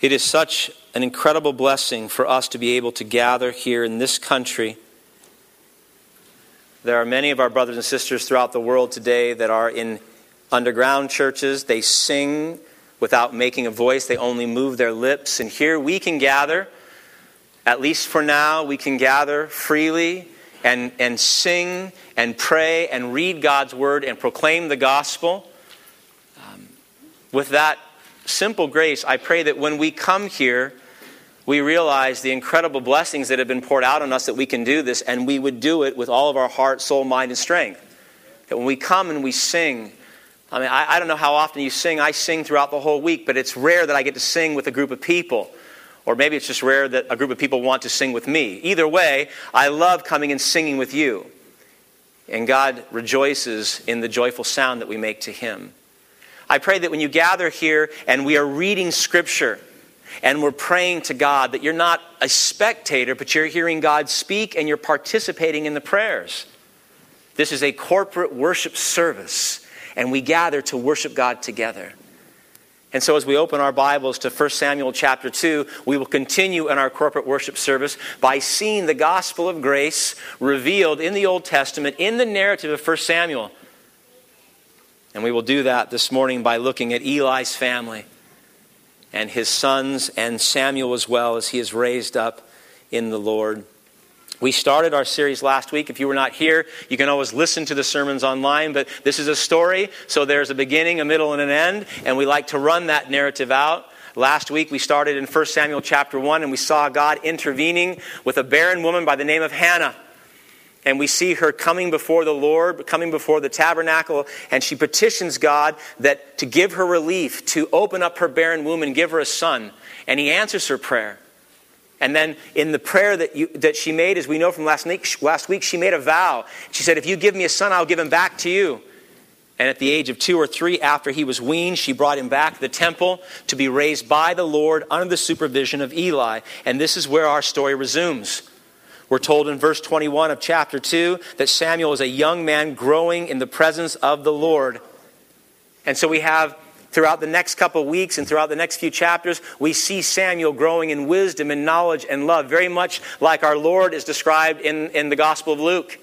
It is such an incredible blessing for us to be able to gather here in this country. There are many of our brothers and sisters throughout the world today that are in underground churches. They sing without making a voice, they only move their lips. And here we can gather, at least for now, we can gather freely and, and sing and pray and read God's word and proclaim the gospel. Um, with that simple grace, I pray that when we come here, we realize the incredible blessings that have been poured out on us that we can do this, and we would do it with all of our heart, soul, mind, and strength. That when we come and we sing, I mean, I, I don't know how often you sing. I sing throughout the whole week, but it's rare that I get to sing with a group of people. Or maybe it's just rare that a group of people want to sing with me. Either way, I love coming and singing with you. And God rejoices in the joyful sound that we make to Him. I pray that when you gather here and we are reading Scripture and we're praying to God, that you're not a spectator, but you're hearing God speak and you're participating in the prayers. This is a corporate worship service, and we gather to worship God together. And so, as we open our Bibles to 1 Samuel chapter 2, we will continue in our corporate worship service by seeing the gospel of grace revealed in the Old Testament in the narrative of 1 Samuel. And we will do that this morning by looking at Eli's family and his sons and Samuel as well as he is raised up in the Lord. We started our series last week. If you were not here, you can always listen to the sermons online, but this is a story, so there's a beginning, a middle, and an end, and we like to run that narrative out. Last week we started in 1 Samuel chapter 1 and we saw God intervening with a barren woman by the name of Hannah and we see her coming before the Lord, coming before the tabernacle, and she petitions God that to give her relief, to open up her barren womb and give her a son. And he answers her prayer. And then in the prayer that, you, that she made, as we know from last week, last week, she made a vow. She said, If you give me a son, I'll give him back to you. And at the age of two or three, after he was weaned, she brought him back to the temple to be raised by the Lord under the supervision of Eli. And this is where our story resumes. We're told in verse 21 of chapter 2 that Samuel is a young man growing in the presence of the Lord. And so we have throughout the next couple weeks and throughout the next few chapters, we see Samuel growing in wisdom and knowledge and love, very much like our Lord is described in, in the Gospel of Luke.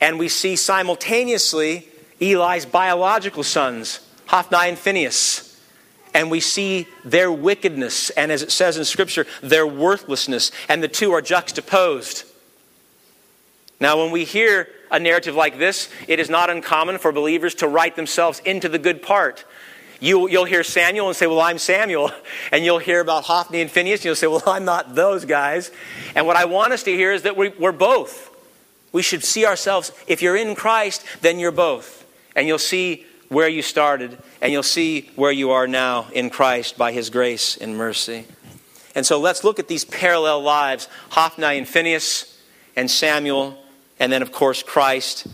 And we see simultaneously Eli's biological sons, Hophni and Phinehas and we see their wickedness, and as it says in Scripture, their worthlessness, and the two are juxtaposed. Now, when we hear a narrative like this, it is not uncommon for believers to write themselves into the good part. You, will hear Samuel and say, Well, I'm Samuel. And you'll hear about Hophni and Phinehas, and you'll say, Well, I'm not those guys. And what I want us to hear is that we, we're both. We should see ourselves, if you're in Christ, then you're both. And you'll see where you started, and you'll see where you are now in Christ by his grace and mercy. And so let's look at these parallel lives Hophni and Phinehas, and Samuel, and then, of course, Christ,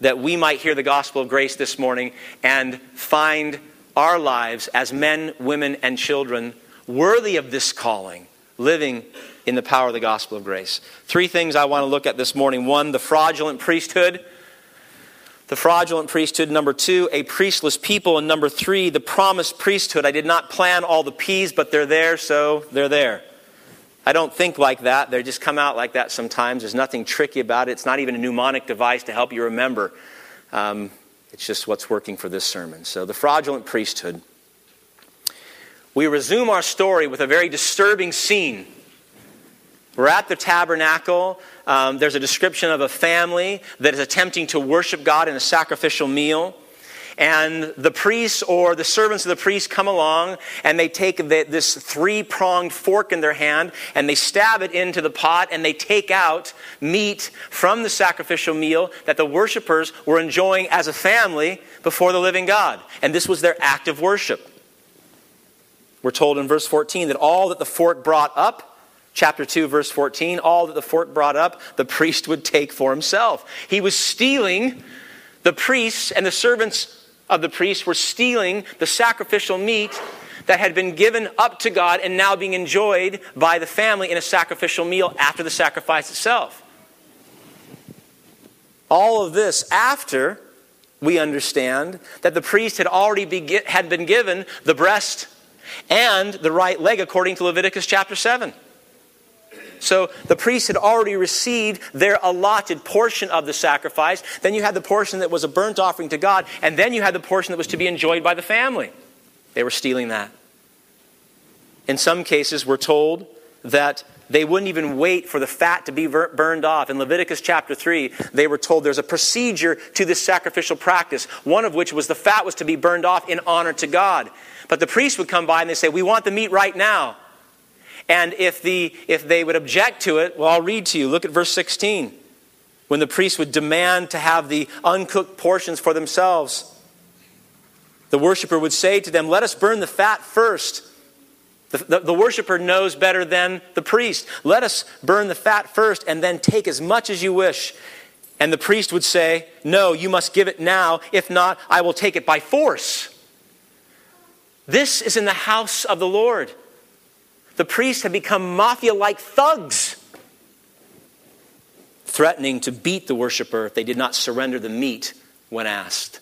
that we might hear the gospel of grace this morning and find our lives as men, women, and children worthy of this calling, living in the power of the gospel of grace. Three things I want to look at this morning one, the fraudulent priesthood the fraudulent priesthood. Number two, a priestless people. And number three, the promised priesthood. I did not plan all the P's, but they're there, so they're there. I don't think like that. They just come out like that sometimes. There's nothing tricky about it. It's not even a mnemonic device to help you remember. Um, it's just what's working for this sermon. So, the fraudulent priesthood. We resume our story with a very disturbing scene. We're at the tabernacle. Um, there's a description of a family that is attempting to worship God in a sacrificial meal. And the priests or the servants of the priests come along and they take the, this three pronged fork in their hand and they stab it into the pot and they take out meat from the sacrificial meal that the worshipers were enjoying as a family before the living God. And this was their act of worship. We're told in verse 14 that all that the fork brought up chapter 2, verse 14, all that the fort brought up, the priest would take for himself. He was stealing, the priests and the servants of the priests were stealing the sacrificial meat that had been given up to God and now being enjoyed by the family in a sacrificial meal after the sacrifice itself. All of this after we understand that the priest had already be, had been given the breast and the right leg, according to Leviticus chapter 7. So the priests had already received their allotted portion of the sacrifice. Then you had the portion that was a burnt offering to God, and then you had the portion that was to be enjoyed by the family. They were stealing that. In some cases, we're told that they wouldn't even wait for the fat to be burned off. In Leviticus chapter 3, they were told there's a procedure to this sacrificial practice, one of which was the fat was to be burned off in honor to God. But the priest would come by and they say, We want the meat right now. And if, the, if they would object to it, well, I'll read to you. Look at verse 16. When the priest would demand to have the uncooked portions for themselves, the worshiper would say to them, Let us burn the fat first. The, the, the, worshiper knows better than the priest. Let us burn the fat first and then take as much as you wish. And the priest would say, No, you must give it now. If not, I will take it by force. This is in the house of the Lord. The priests had become mafia like thugs, threatening to beat the worshiper if they did not surrender the meat when asked.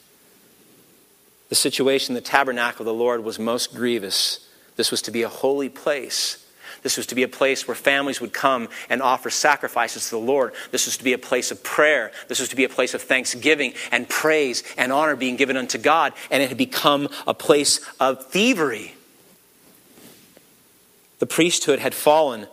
The situation in the tabernacle of the Lord was most grievous. This was to be a holy place. This was to be a place where families would come and offer sacrifices to the Lord. This was to be a place of prayer. This was to be a place of thanksgiving and praise and honor being given unto God. And it had become a place of thievery. The priesthood had fallen.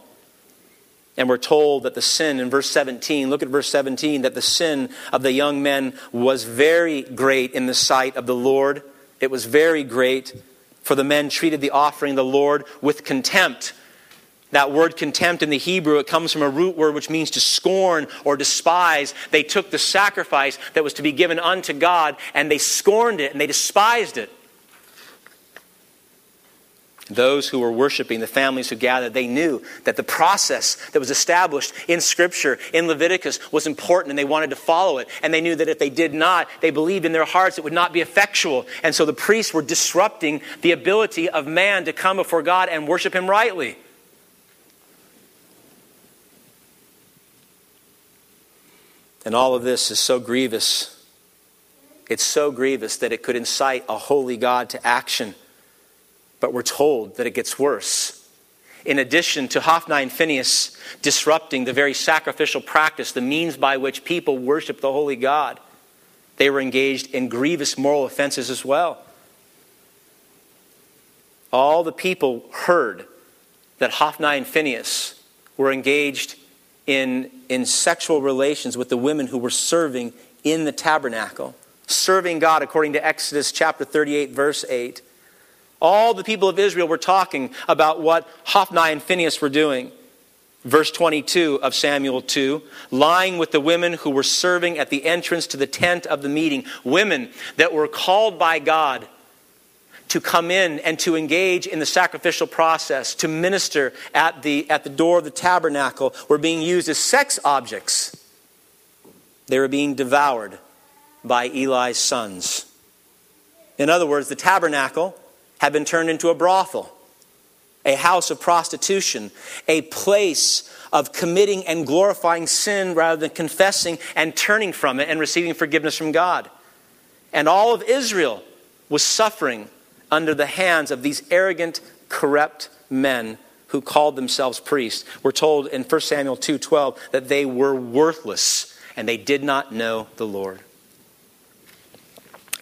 And we're told that the sin in verse 17, look at verse 17, that the sin of the young men was very great in the sight of the Lord. It was very great, for the men treated the offering of the Lord with contempt. That word contempt in the Hebrew, it comes from a root word which means to scorn or despise. They took the sacrifice that was to be given unto God and they scorned it and they despised it. Those who were worshiping, the families who gathered, they knew that the process that was established in Scripture, in Leviticus, was important and they wanted to follow it. And they knew that if they did not, they believed in their hearts it would not be effectual. And so the priests were disrupting the ability of man to come before God and worship Him rightly. And all of this is so grievous. It's so grievous that it could incite a holy God to action. But we're told that it gets worse. In addition to Hophni and Phinehas disrupting the very sacrificial practice, the means by which people worship the holy God, they were engaged in grievous moral offenses as well. All the people heard that Hophni and Phinehas were engaged in, in sexual relations with the women who were serving in the tabernacle, serving God according to Exodus chapter 38, verse 8. All the people of Israel were talking about what Hophni and Phinehas were doing. Verse 22 of Samuel 2 lying with the women who were serving at the entrance to the tent of the meeting, women that were called by God to come in and to engage in the sacrificial process, to minister at the, at the door of the tabernacle, were being used as sex objects. They were being devoured by Eli's sons. In other words, the tabernacle had been turned into a brothel, a house of prostitution, a place of committing and glorifying sin rather than confessing and turning from it and receiving forgiveness from God. And all of Israel was suffering under the hands of these arrogant, corrupt men who called themselves priests. We're told in 1 Samuel 2:12 that they were worthless and they did not know the Lord.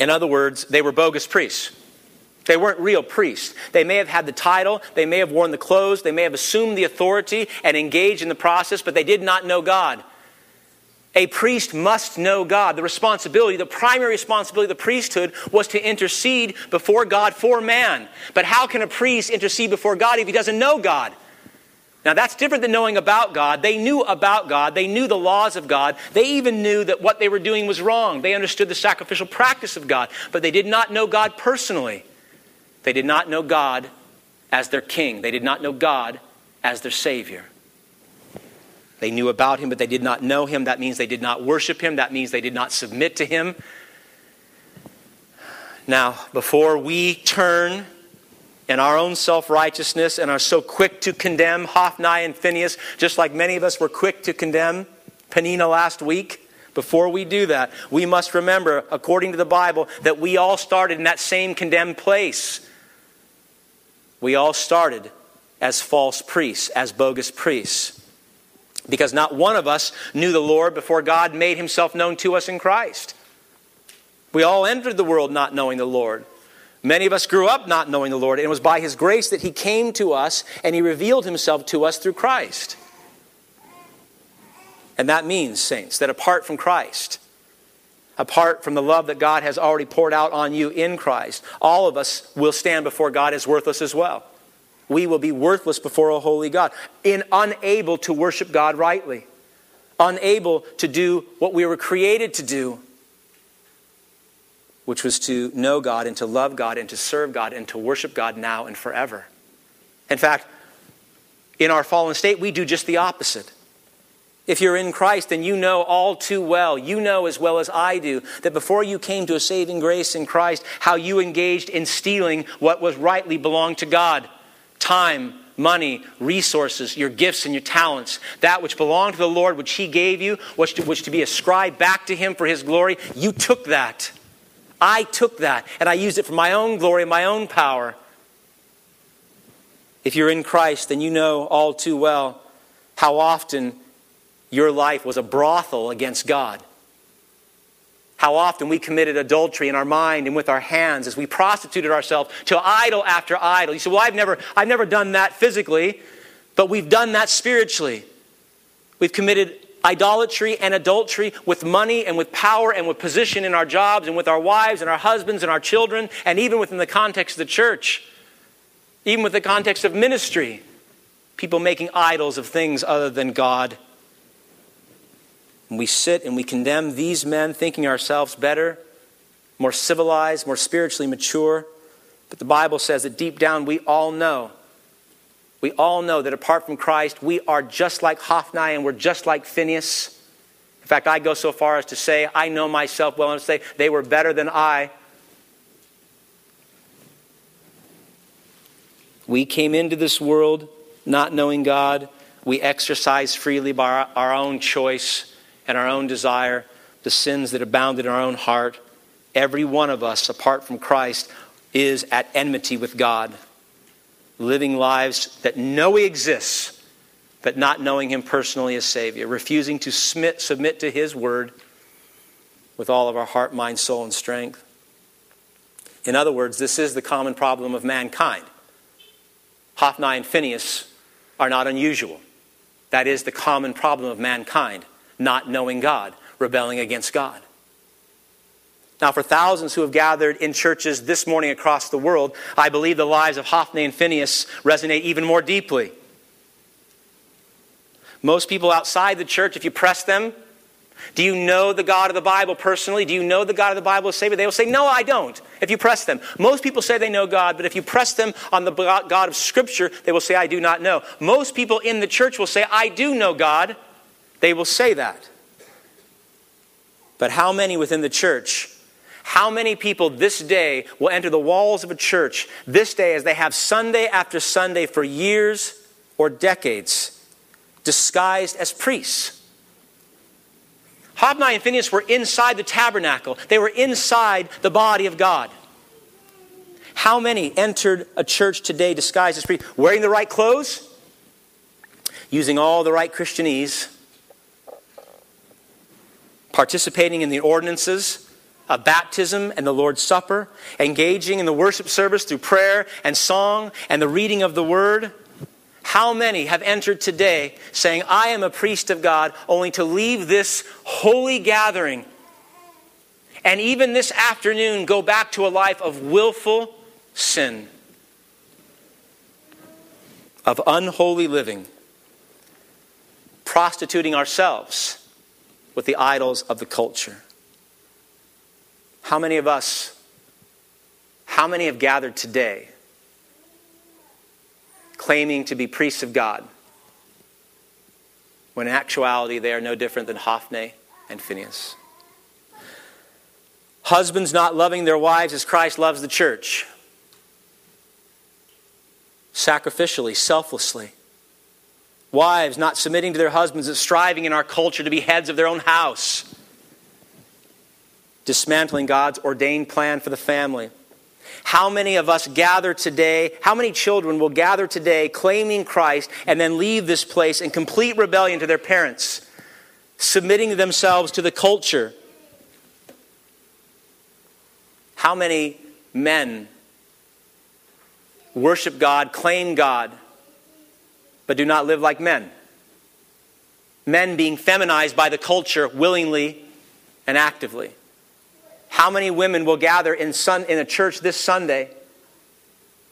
In other words, they were bogus priests. They weren't real priests. They may have had the title, they may have worn the clothes, they may have assumed the authority and engaged in the process, but they did not know God. A priest must know God. The responsibility, the primary responsibility of the priesthood was to intercede before God for man. But how can a priest intercede before God if he doesn't know God? Now, that's different than knowing about God. They knew about God. They knew the laws of God. They even knew that what they were doing was wrong. They understood the sacrificial practice of God, but they did not know God personally. They did not know God as their king, they did not know God as their Savior. They knew about him, but they did not know him. That means they did not worship him. That means they did not submit to him. Now, before we turn in our own self righteousness and are so quick to condemn Hophni and Phinehas, just like many of us were quick to condemn Peninnah last week, before we do that, we must remember, according to the Bible, that we all started in that same condemned place. We all started as false priests, as bogus priests. Because not one of us knew the Lord before God made himself known to us in Christ. We all entered the world not knowing the Lord. Many of us grew up not knowing the Lord, and it was by his grace that he came to us and he revealed himself to us through Christ. And that means, saints, that apart from Christ, apart from the love that God has already poured out on you in Christ, all of us will stand before God as worthless as well. We will be worthless before a holy God, in unable to worship God rightly, unable to do what we were created to do, which was to know God and to love God and to serve God and to worship God now and forever. In fact, in our fallen state, we do just the opposite. If you're in Christ, then you know all too well, you know as well as I do, that before you came to a saving grace in Christ, how you engaged in stealing what was rightly belonged to God time, money, resources, your gifts and your talents, that which belonged to the Lord, which He gave you, which to, which to be ascribed back to Him for His glory, you took that. I took that and I used it for my own glory my own power. If you're in Christ, then you know all too well how often your life was a brothel against God. How often we committed adultery in our mind and with our hands as we prostituted ourselves to idol after idol. You say, Well, I've never, I've never done that physically, but we've done that spiritually. We've committed idolatry and adultery with money and with power and with position in our jobs and with our wives and our husbands and our children, and even within the context of the church, even with the context of ministry. People making idols of things other than God and we sit and we condemn these men, thinking ourselves better, more civilized, more spiritually mature. But the Bible says that deep down we all know. We all know that apart from Christ, we are just like Hophni and we're just like Phinehas. In fact, I go so far as to say, I know myself well enough to say they were better than I. We came into this world not knowing God. We exercise freely by our own choice and our own desire, the sins that abounded in our own heart. Every one of us, apart from Christ, is at enmity with God, living lives that know He exists, but not knowing Him personally as Savior, refusing to submit, submit to His word with all of our heart, mind, soul, and strength. In other words, this is the common problem of mankind. Hophni and Phinehas are not unusual. That is the common problem of mankind not knowing God, rebelling against God. Now, for thousands who have gathered in churches this morning across the world, I believe the lives of Hophni and Phinehas resonate even more deeply. Most people outside the church, if you press them, do you know the God of the Bible personally? Do you know the God of the Bible as Savior? They will say, No, I don't, if you press them. Most people say they know God, but if you press them on the God of Scripture, they will say, I do not know. Most people in the church will say, I do know God, they will say that. But how many within the church, how many people this day will enter the walls of a church this day as they have Sunday after Sunday for years or decades, disguised as priests? Hophni and Phinehas were inside the tabernacle, they were inside the body of God. How many entered a church today disguised as priests, wearing the right clothes, using all the right Christianese? Participating in the ordinances of baptism and the Lord's Supper, engaging in the worship service through prayer and song and the reading of the Word. How many have entered today saying, I am a priest of God, only to leave this holy gathering and even this afternoon go back to a life of willful sin, of unholy living, prostituting ourselves with the idols of the culture. How many of us, how many have gathered today claiming to be priests of God when in actuality they are no different than Hophni and Phinehas? Husbands not loving their wives as Christ loves the church, sacrificially, selflessly. Wives not submitting to their husbands and striving in our culture to be heads of their own house. Dismantling God's ordained plan for the family. How many of us gather today? How many children will gather today claiming Christ and then leave this place in complete rebellion to their parents, submitting themselves to the culture? How many men worship God, claim God, but do not live like men? Men being feminized by the culture willingly and actively. How many women will gather in, sun, in a church this Sunday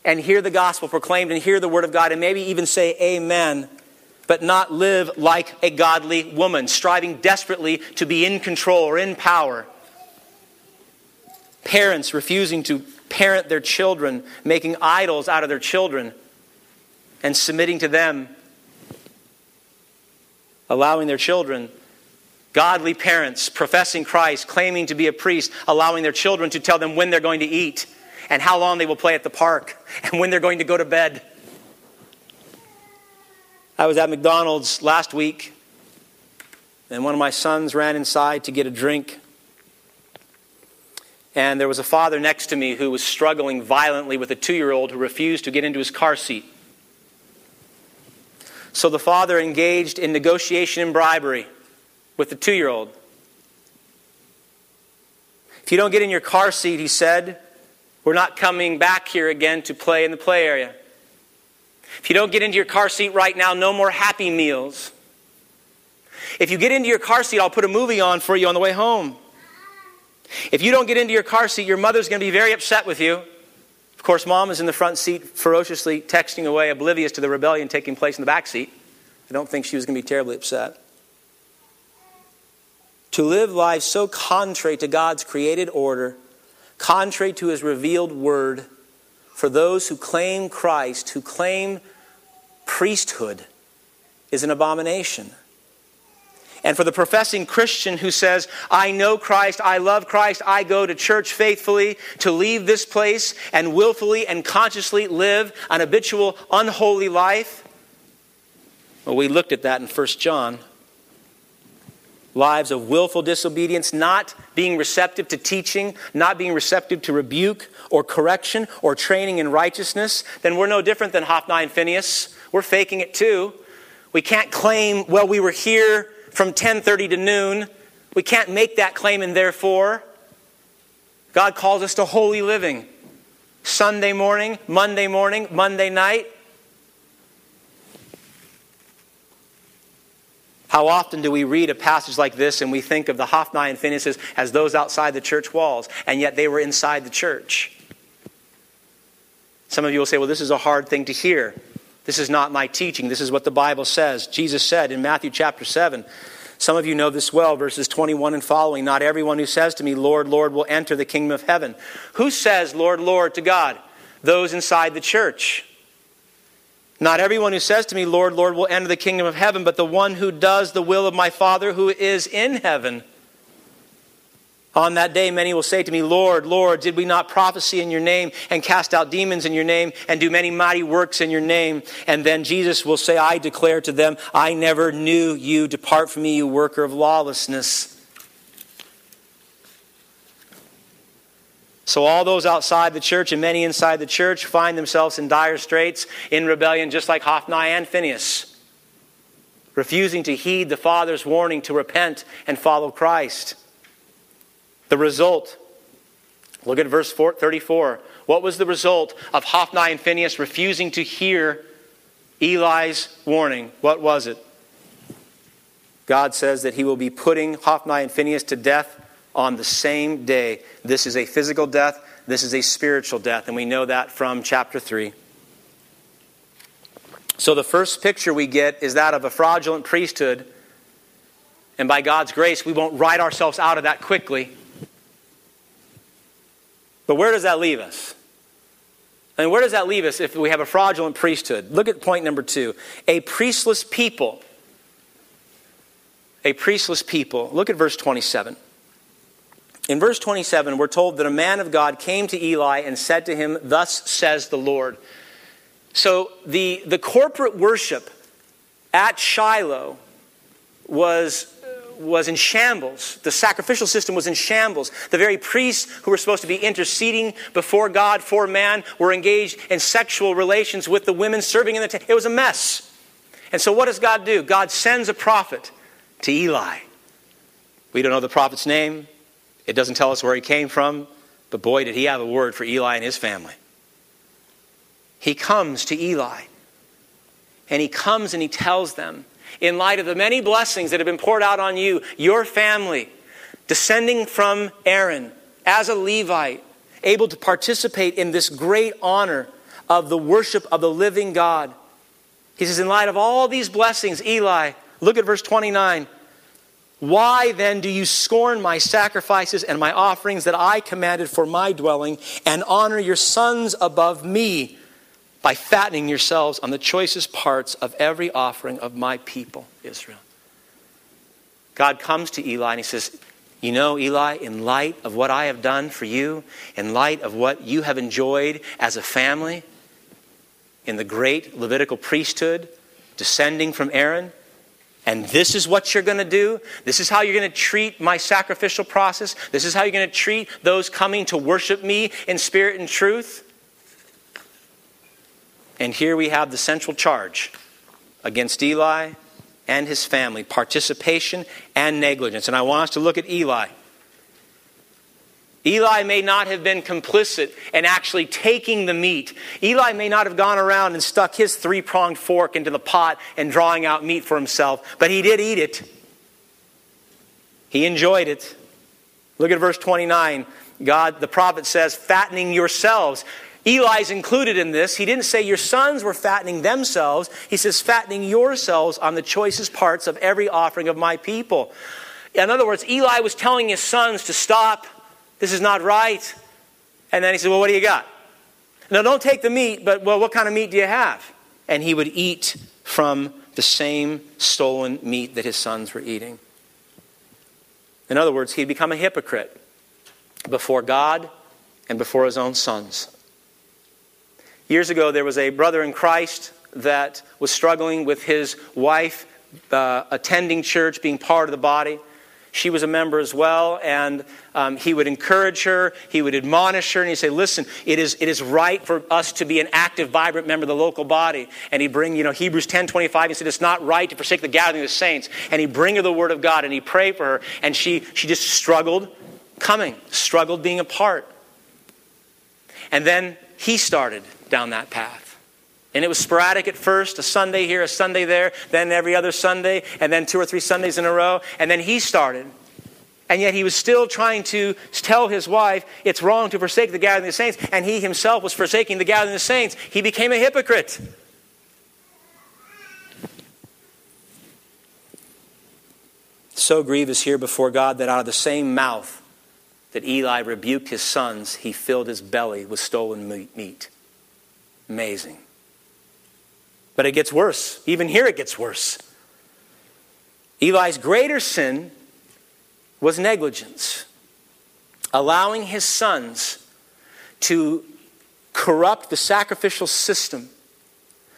and hear the gospel proclaimed and hear the word of God and maybe even say amen, but not live like a godly woman, striving desperately to be in control or in power? Parents refusing to parent their children, making idols out of their children, and submitting to them, allowing their children Godly parents professing Christ, claiming to be a priest, allowing their children to tell them when they're going to eat and how long they will play at the park and when they're going to go to bed. I was at McDonald's last week and one of my sons ran inside to get a drink. And there was a father next to me who was struggling violently with a two year old who refused to get into his car seat. So the father engaged in negotiation and bribery with the two year old. If you don't get in your car seat, he said, we're not coming back here again to play in the play area. If you don't get into your car seat right now, no more happy meals. If you get into your car seat, I'll put a movie on for you on the way home. If you don't get into your car seat, your mother's going to be very upset with you. Of course, mom is in the front seat ferociously texting away, oblivious to the rebellion taking place in the back seat. I don't think she was going to be terribly upset to live life so contrary to God's created order, contrary to his revealed word, for those who claim Christ, who claim priesthood, is an abomination. And for the professing Christian who says, I know Christ, I love Christ, I go to church faithfully, to leave this place and willfully and consciously live an habitual, unholy life, well, we looked at that in 1 John lives of willful disobedience, not being receptive to teaching, not being receptive to rebuke or correction or training in righteousness, then we're no different than Hophni and Phinehas. We're faking it too. We can't claim, well, we were here from 10:30 to noon. We can't make that claim and therefore God calls us to holy living. Sunday morning, Monday morning, Monday night, How often do we read a passage like this and we think of the Hophni and Phinehas as those outside the church walls, and yet they were inside the church? Some of you will say, well, this is a hard thing to hear. This is not my teaching. This is what the Bible says. Jesus said in Matthew chapter 7. Some of you know this well, verses 21 and following. Not everyone who says to me, Lord, Lord, will enter the kingdom of heaven. Who says, Lord, Lord, to God? Those inside the church. Not everyone who says to me, Lord, Lord, will enter the kingdom of heaven, but the one who does the will of my Father who is in heaven. On that day, many will say to me, Lord, Lord, did we not prophesy in your name and cast out demons in your name and do many mighty works in your name? And then Jesus will say, I declare to them, I never knew you. Depart from me, you worker of lawlessness. So, all those outside the church and many inside the church find themselves in dire straits, in rebellion, just like Hophni and Phinehas, refusing to heed the Father's warning to repent and follow Christ. The result, look at verse 34. What was the result of Hophni and Phinehas refusing to hear Eli's warning? What was it? God says that he will be putting Hophni and Phinehas to death on the same day. This is a physical death, this is a spiritual death, and we know that from chapter 3. So the first picture we get is that of a fraudulent priesthood, and by God's grace, we won't write ourselves out of that quickly. But where does that leave us? And where does that leave us if we have a fraudulent priesthood? Look at point number two. A priestless people. A priestless people. Look at verse 27. In verse 27, we're told that a man of God came to Eli and said to him, Thus says the Lord. So the, the corporate worship at Shiloh was, was in shambles. The sacrificial system was in shambles. The very priests who were supposed to be interceding before God for man were engaged in sexual relations with the women serving in the temple. It was a mess. And so, what does God do? God sends a prophet to Eli. We don't know the prophet's name, it doesn't tell us where he came from, but boy, did he have a word for Eli and his family. He comes to Eli, and he comes and he tells them in light of the many blessings that have been poured out on you, your family, descending from Aaron as a Levite, able to participate in this great honor of the worship of the living God. He says, In light of all these blessings, Eli, look at verse 29. Why then do you scorn my sacrifices and my offerings that I commanded for my dwelling, and honor your sons above me? By fattening yourselves on the choicest parts of every offering of my people, Israel. God comes to Eli and he says, You know, Eli, in light of what I have done for you, in light of what you have enjoyed as a family, in the great Levitical priesthood, descending from Aaron, and this is what you're going to do. This is how you're going to treat my sacrificial process. This is how you're going to treat those coming to worship me in spirit and truth. And here we have the central charge against Eli and his family participation and negligence. And I want us to look at Eli. Eli may not have been complicit in actually taking the meat. Eli may not have gone around and stuck his three pronged fork into the pot and drawing out meat for himself, but he did eat it. He enjoyed it. Look at verse 29. God, the prophet says, fattening yourselves. Eli's included in this. He didn't say your sons were fattening themselves. He says, fattening yourselves on the choicest parts of every offering of my people. In other words, Eli was telling his sons to stop. This is not right. And then he said, Well, what do you got? Now, don't take the meat, but, well, what kind of meat do you have? And he would eat from the same stolen meat that his sons were eating. In other words, he'd become a hypocrite before God and before his own sons. Years ago, there was a brother in Christ that was struggling with his wife uh, attending church, being part of the body. She was a member as well, and um, he would encourage her, he would admonish her, and he'd say, Listen, it is, it is right for us to be an active, vibrant member of the local body. And he'd bring, you know, Hebrews 10 25, he said, It's not right to forsake the gathering of the saints. And he'd bring her the word of God, and he'd pray for her, and she, she just struggled coming, struggled being a part. And then he started down that path. And it was sporadic at first, a Sunday here, a Sunday there, then every other Sunday, and then two or three Sundays in a row. And then he started. And yet he was still trying to tell his wife it's wrong to forsake the gathering of the saints, and he himself was forsaking the gathering of the saints. He became a hypocrite. So grievous here before God that out of the same mouth that Eli rebuked his sons, he filled his belly with stolen meat. Amazing. But it gets worse. Even here, it gets worse. Eli's greater sin was negligence, allowing his sons to corrupt the sacrificial system,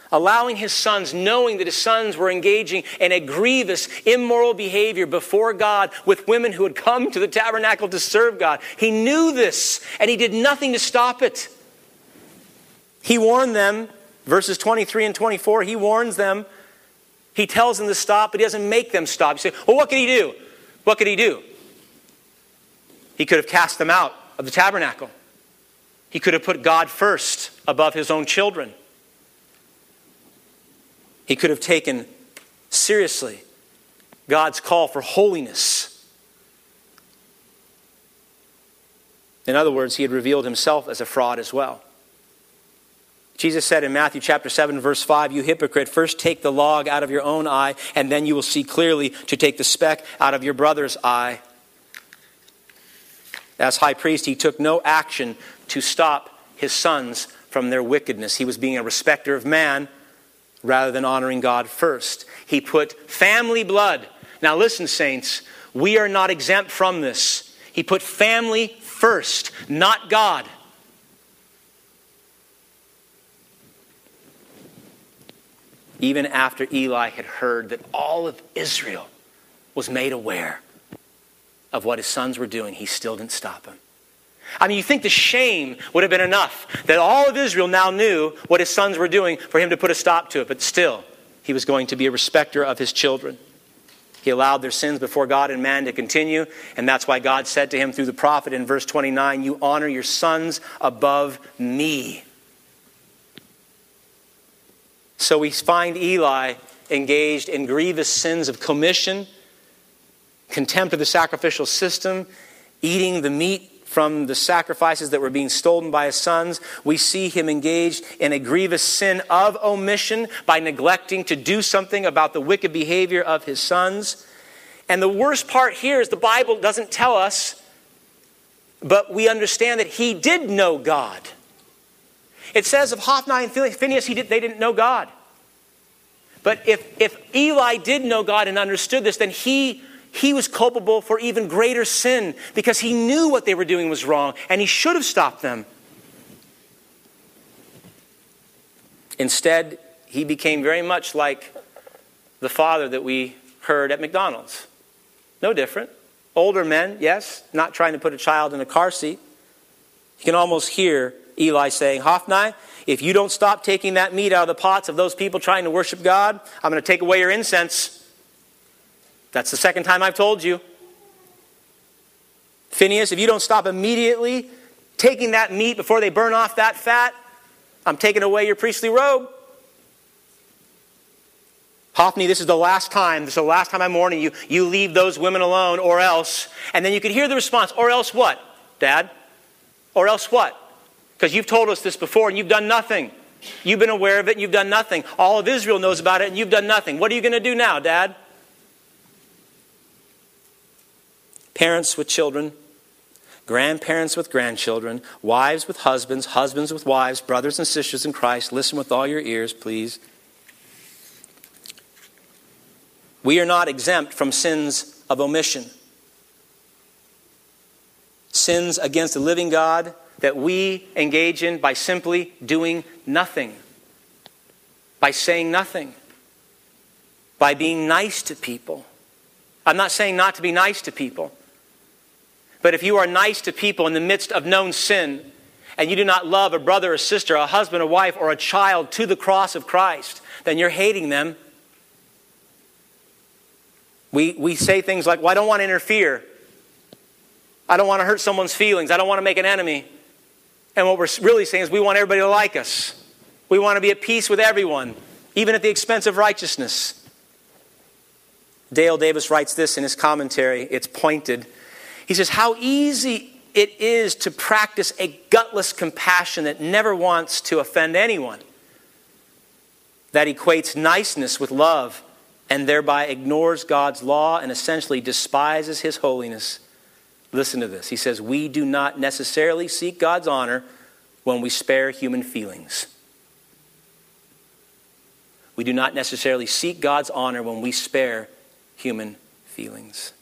allowing his sons, knowing that his sons were engaging in a grievous, immoral behavior before God with women who had come to the tabernacle to serve God. He knew this, and he did nothing to stop it. He warned them, verses 23 and 24, he warns them. He tells them to stop, but he doesn't make them stop. You say, well, what could he do? What could he do? He could have cast them out of the tabernacle. He could have put God first above his own children. He could have taken seriously God's call for holiness. In other words, he had revealed himself as a fraud as well. Jesus said in Matthew chapter 7 verse 5, "You hypocrite, first take the log out of your own eye, and then you will see clearly to take the speck out of your brother's eye." As high priest, he took no action to stop his sons from their wickedness. He was being a respecter of man rather than honoring God first. He put family blood. Now listen, saints, we are not exempt from this. He put family first, not God. Even after Eli had heard that all of Israel was made aware of what his sons were doing, he still didn't stop him. I mean, you think the shame would have been enough that all of Israel now knew what his sons were doing for him to put a stop to it, but still, he was going to be a respecter of his children. He allowed their sins before God and man to continue, and that's why God said to him through the prophet in verse 29 You honor your sons above me. So we find Eli engaged in grievous sins of commission, contempt of the sacrificial system, eating the meat from the sacrifices that were being stolen by his sons. We see him engaged in a grievous sin of omission by neglecting to do something about the wicked behavior of his sons. And the worst part here is the Bible doesn't tell us, but we understand that he did know God. It says of Hophni and Phinehas, he did, they didn't know God. But if, if Eli did know God and understood this, then he, he was culpable for even greater sin because he knew what they were doing was wrong and he should have stopped them. Instead, he became very much like the father that we heard at McDonald's. No different. Older men, yes, not trying to put a child in a car seat. You can almost hear Eli saying, Hophni, if you don't stop taking that meat out of the pots of those people trying to worship God, I'm going to take away your incense. That's the second time I've told you. Phinehas, if you don't stop immediately taking that meat before they burn off that fat, I'm taking away your priestly robe. Hophni, this is the last time, this is the last time I'm warning you. You leave those women alone, or else. And then you could hear the response, or else what, Dad? Or else what? Because you've told us this before and you've done nothing. You've been aware of it and you've done nothing. All of Israel knows about it and you've done nothing. What are you going to do now, Dad? Parents with children, grandparents with grandchildren, wives with husbands, husbands with wives, brothers and sisters in Christ, listen with all your ears, please. We are not exempt from sins of omission. Sins against the living God that we engage in by simply doing nothing, by saying nothing, by being nice to people. I'm not saying not to be nice to people, but if you are nice to people in the midst of known sin, and you do not love a brother or sister, a husband or wife, or a child to the cross of Christ, then you're hating them. We, we say things like, Well, I don't want to interfere. I don't want to hurt someone's feelings. I don't want to make an enemy. And what we're really saying is we want everybody to like us. We want to be at peace with everyone, even at the expense of righteousness. Dale Davis writes this in his commentary. It's pointed. He says, How easy it is to practice a gutless compassion that never wants to offend anyone, that equates niceness with love and thereby ignores God's law and essentially despises his holiness. Listen to this. He says, We do not necessarily seek God's honor when we spare human feelings. We do not necessarily seek God's honor when we spare human feelings.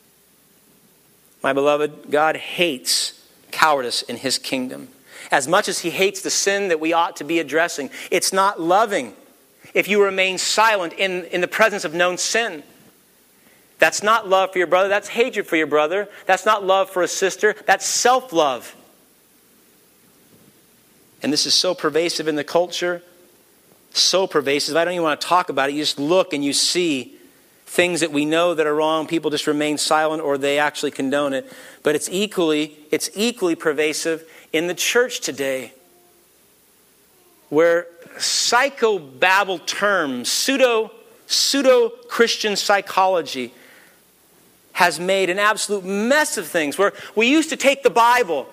My beloved, God hates cowardice in his kingdom. As much as he hates the sin that we ought to be addressing, it's not loving if you remain silent in, in the presence of known sin. That's not love for your brother. That's hatred for your brother. That's not love for a sister. That's self love. And this is so pervasive in the culture, so pervasive. I don't even want to talk about it. You just look and you see things that we know that are wrong. People just remain silent or they actually condone it. But it's equally, it's equally pervasive in the church today, where psychobabble terms, pseudo pseudo Christian psychology has made an absolute mess of things where we used to take the Bible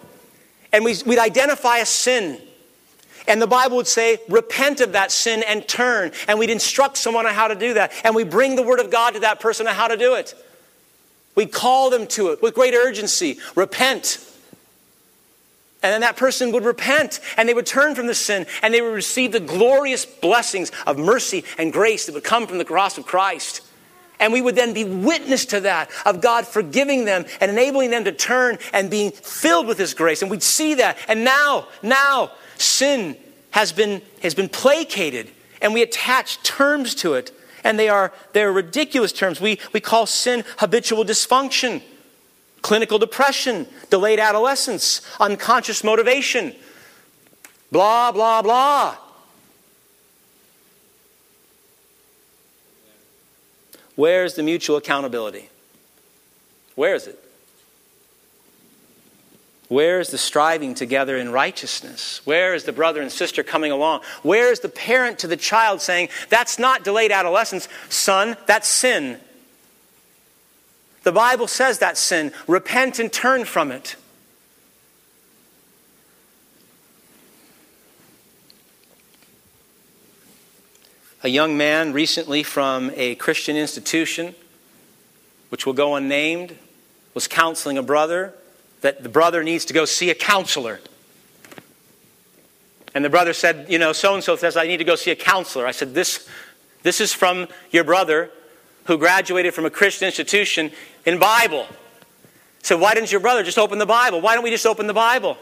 and we'd identify a sin. And the Bible would say, repent of that sin and turn. And we'd instruct someone on how to do that. And we bring the Word of God to that person on how to do it. We'd call them to it with great urgency. Repent. And then that person would repent and they would turn from the sin and they would receive the glorious blessings of mercy and grace that would come from the cross of Christ. And we would then be witness to that, of God forgiving them and enabling them to turn and being filled with His grace. And we'd see that. And now, now, sin has been, has been placated and we attach terms to it And they are they're ridiculous terms. We, we call sin habitual dysfunction, clinical depression, delayed adolescence, unconscious motivation, blah, blah, blah. Where's the mutual accountability? Where is it? Where is the striving together in righteousness? Where is the brother and sister coming along? Where is the parent to the child saying, That's not delayed adolescence, son, that's sin? The Bible says that's sin. Repent and turn from it. A young man recently from a Christian institution, which will go unnamed, was counseling a brother that the brother needs to go see a counselor. And the brother said, You know, so and so says I need to go see a counselor. I said, This, this is from your brother who graduated from a Christian institution in Bible. So why didn't your brother just open the Bible? Why don't we just open the Bible?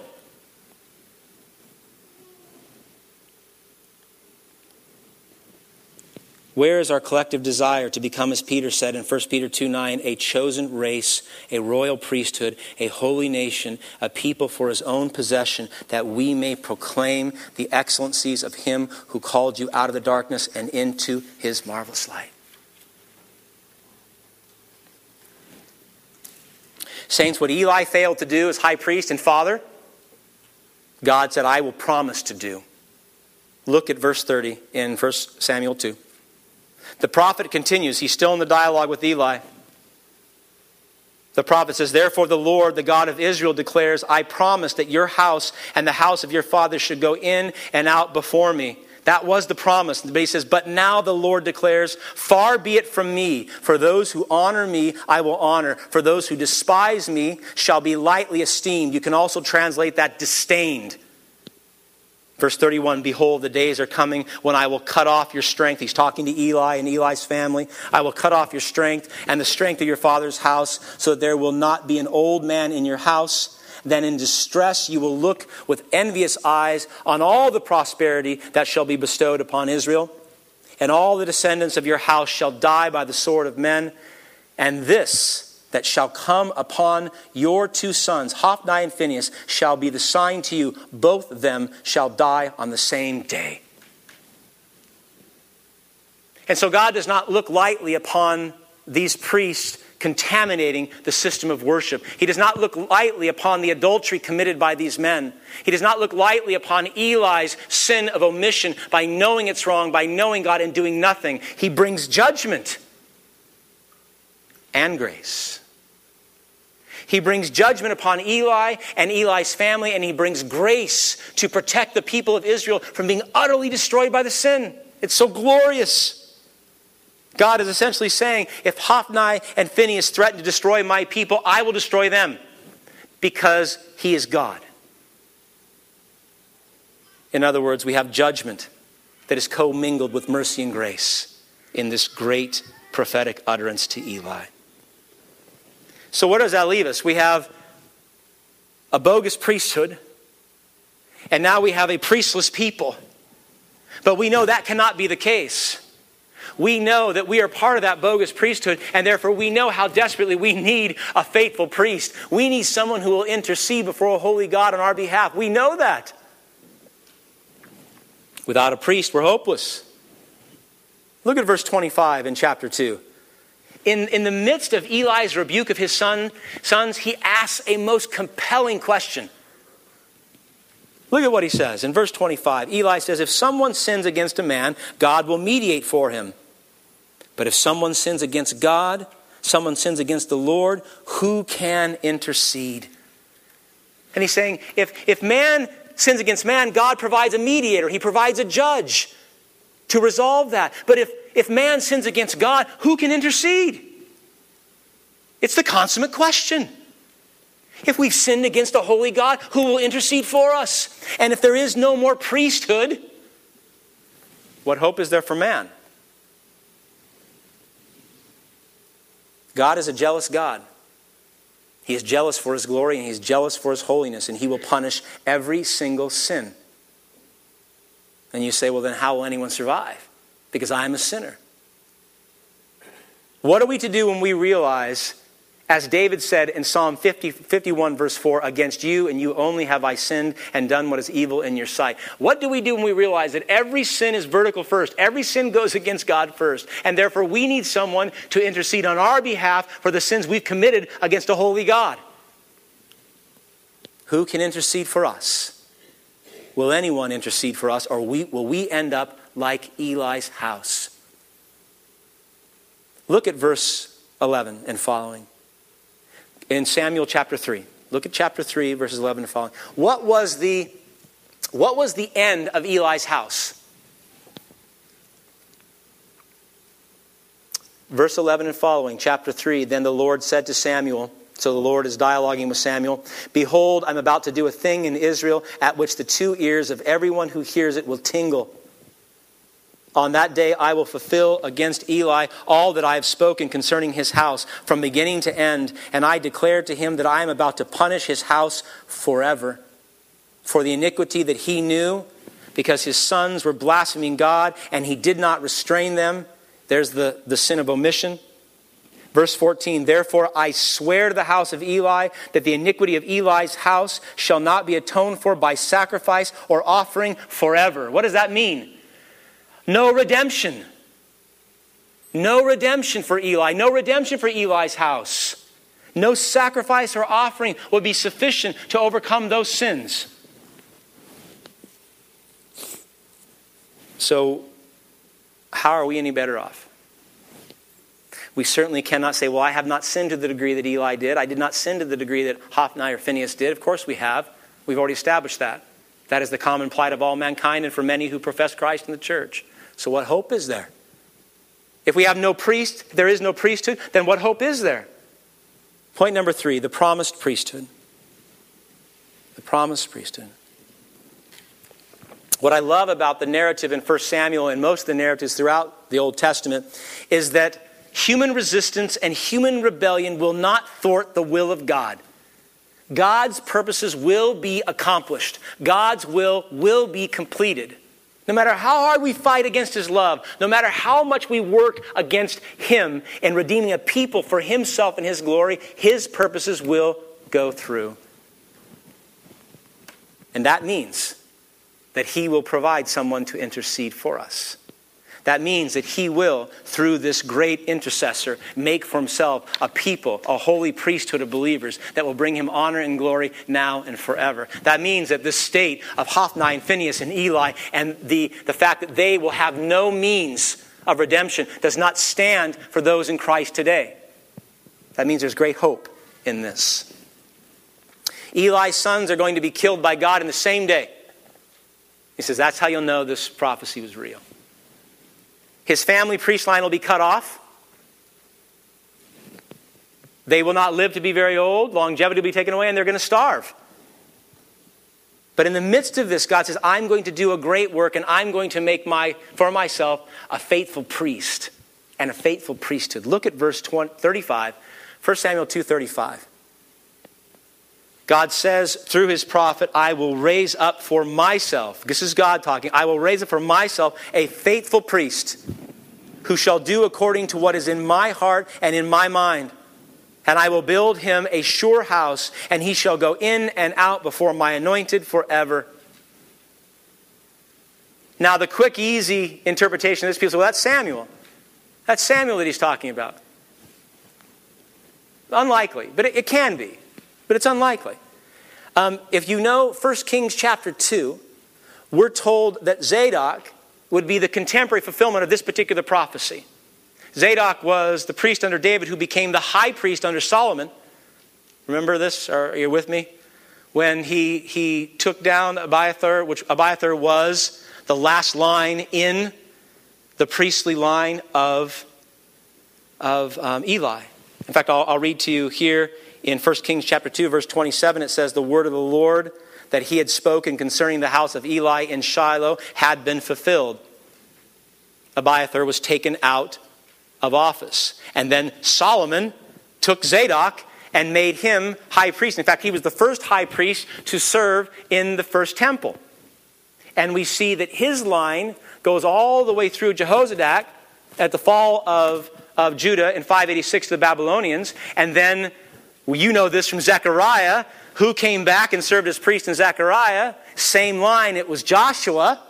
Where is our collective desire to become, as Peter said in 1 Peter 2 9, a chosen race, a royal priesthood, a holy nation, a people for his own possession, that we may proclaim the excellencies of him who called you out of the darkness and into his marvelous light? Saints, what Eli failed to do as high priest and father, God said, I will promise to do. Look at verse 30 in 1 Samuel 2. The prophet continues. He's still in the dialogue with Eli. The prophet says, Therefore, the Lord, the God of Israel, declares, I promise that your house and the house of your father should go in and out before me. That was the promise. But he says, But now the Lord declares, Far be it from me. For those who honor me, I will honor. For those who despise me shall be lightly esteemed. You can also translate that disdained. Verse 31 Behold, the days are coming when I will cut off your strength. He's talking to Eli and Eli's family. I will cut off your strength and the strength of your father's house, so that there will not be an old man in your house. Then in distress you will look with envious eyes on all the prosperity that shall be bestowed upon Israel. And all the descendants of your house shall die by the sword of men. And this that shall come upon your two sons, Hophni and Phinehas, shall be the sign to you. Both of them shall die on the same day. And so God does not look lightly upon these priests contaminating the system of worship. He does not look lightly upon the adultery committed by these men. He does not look lightly upon Eli's sin of omission by knowing it's wrong, by knowing God and doing nothing. He brings judgment and grace. He brings judgment upon Eli and Eli's family, and he brings grace to protect the people of Israel from being utterly destroyed by the sin. It's so glorious. God is essentially saying if Hophni and Phinehas threaten to destroy my people, I will destroy them because he is God. In other words, we have judgment that is commingled with mercy and grace in this great prophetic utterance to Eli. So, where does that leave us? We have a bogus priesthood, and now we have a priestless people. But we know that cannot be the case. We know that we are part of that bogus priesthood, and therefore we know how desperately we need a faithful priest. We need someone who will intercede before a holy God on our behalf. We know that. Without a priest, we're hopeless. Look at verse 25 in chapter 2 in, in the midst of Eli's rebuke of his son, sons, he asks a most compelling question. Look at what he says in verse 25. Eli says, If someone sins against a man, God will mediate for him. But if someone sins against God, someone sins against the Lord, who can intercede? And he's saying, if, if man sins against man, God provides a mediator, he provides a judge to resolve that. But if if man sins against God, who can intercede? It's the consummate question. If we've sinned against a holy God, who will intercede for us? And if there is no more priesthood, what hope is there for man? God is a jealous God. He is jealous for his glory and he's jealous for his holiness, and he will punish every single sin. And you say, well, then how will anyone survive? Because I am a sinner. What are we to do when we realize, as David said in Psalm 50, 51, verse 4, against you and you only have I sinned and done what is evil in your sight? What do we do when we realize that every sin is vertical first? Every sin goes against God first. And therefore, we need someone to intercede on our behalf for the sins we've committed against a holy God. Who can intercede for us? Will anyone intercede for us, or we, will we end up like Eli's house? Look at verse 11 and following. In Samuel chapter 3. Look at chapter 3, verses 11 and following. What was the, what was the end of Eli's house? Verse 11 and following, chapter 3. Then the Lord said to Samuel, so the Lord is dialoguing with Samuel. Behold, I'm about to do a thing in Israel at which the two ears of everyone who hears it will tingle. On that day I will fulfill against Eli all that I have spoken concerning his house from beginning to end, and I declare to him that I am about to punish his house forever for the iniquity that he knew, because his sons were blaspheming God and he did not restrain them. There's the, the sin of omission. Verse 14, therefore I swear to the house of Eli that the iniquity of Eli's house shall not be atoned for by sacrifice or offering forever. What does that mean? No redemption. No redemption for Eli. No redemption for Eli's house. No sacrifice or offering would be sufficient to overcome those sins. So, how are we any better off? We certainly cannot say, well, I have not sinned to the degree that Eli did. I did not sin to the degree that Hophni or Phinehas did. Of course we have. We've already established that. That is the common plight of all mankind and for many who profess Christ in the church. So, what hope is there? If we have no priest, there is no priesthood, then what hope is there? Point number three the promised priesthood. The promised priesthood. What I love about the narrative in 1 Samuel and most of the narratives throughout the Old Testament is that human resistance and human rebellion will not thwart the will of God. God's purposes will be accomplished. God's will will be completed. No matter how hard we fight against His love, no matter how much we work against Him in redeeming a people for Himself and His glory, His purposes will go through. And that means that He will provide someone to intercede for us. That means that he will, through this great intercessor, make for himself a people, a holy priesthood of believers that will bring him honor and glory now and forever. That means that this state of Hophni and Phinehas and Eli and the, the fact that they will have no means of redemption does not stand for those in Christ today. That means there's great hope in this. Eli's sons are going to be killed by God in the same day. He says that's how you'll know this prophecy was real. His family priest line will be cut off. They will not live to be very old. Longevity will be taken away, and they're going to starve. But in the midst of this, God says, I'm going to do a great work, and I'm going to make my, for myself a faithful priest and a faithful priesthood. Look at verse 20, 35, 1 Samuel 2.35. God says through his prophet, I will raise up for myself, this is God talking, I will raise up for myself a faithful priest who shall do according to what is in my heart and in my mind. And I will build him a sure house, and he shall go in and out before my anointed forever. Now, the quick, easy interpretation of this people say, well, that's Samuel. That's Samuel that he's talking about. Unlikely, but it, it can be but it's unlikely. Um, if you know 1 Kings chapter 2, we're told that Zadok would be the contemporary fulfillment of this particular prophecy. Zadok was the priest under David who became the high priest under Solomon. Remember this? Are you with me? When he, he took down Abiathar, which Abiathar was the last line in the priestly line of, of um, Eli. In fact, I'll, I'll read to you here in 1 Kings chapter 2 verse 27 it says the word of the Lord that he had spoken concerning the house of Eli in Shiloh had been fulfilled. Abiathar was taken out of office. And then Solomon took Zadok and made him high priest. In fact, he was the first high priest to serve in the first temple. And we see that his line goes all the way through Jehozadak at the fall of of Judah in 586 to the Babylonians. And then, well, you know this from Zechariah, who came back and served as priest in Zechariah. Same line, it was Joshua.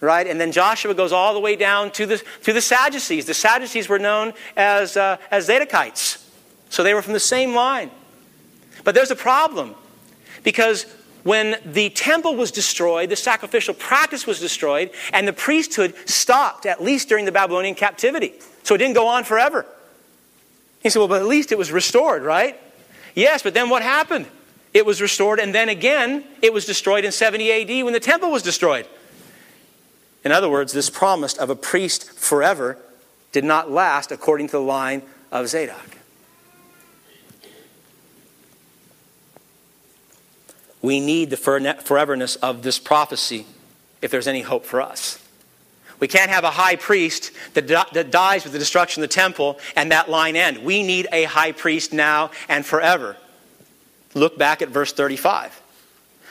Right? And then Joshua goes all the way down to the, to the Sadducees. The Sadducees were known as, uh, as Zadokites. So they were from the same line. But there's a problem. Because when the temple was destroyed, the sacrificial practice was destroyed, and the priesthood stopped, at least during the Babylonian captivity. So it didn't go on forever. He said, Well, but at least it was restored, right? Yes, but then what happened? It was restored, and then again, it was destroyed in 70 AD when the temple was destroyed. In other words, this promise of a priest forever did not last according to the line of Zadok. We need the foreverness of this prophecy if there's any hope for us. We can't have a high priest that, that dies with the destruction of the temple and that line end. We need a high priest now and forever. Look back at verse 35.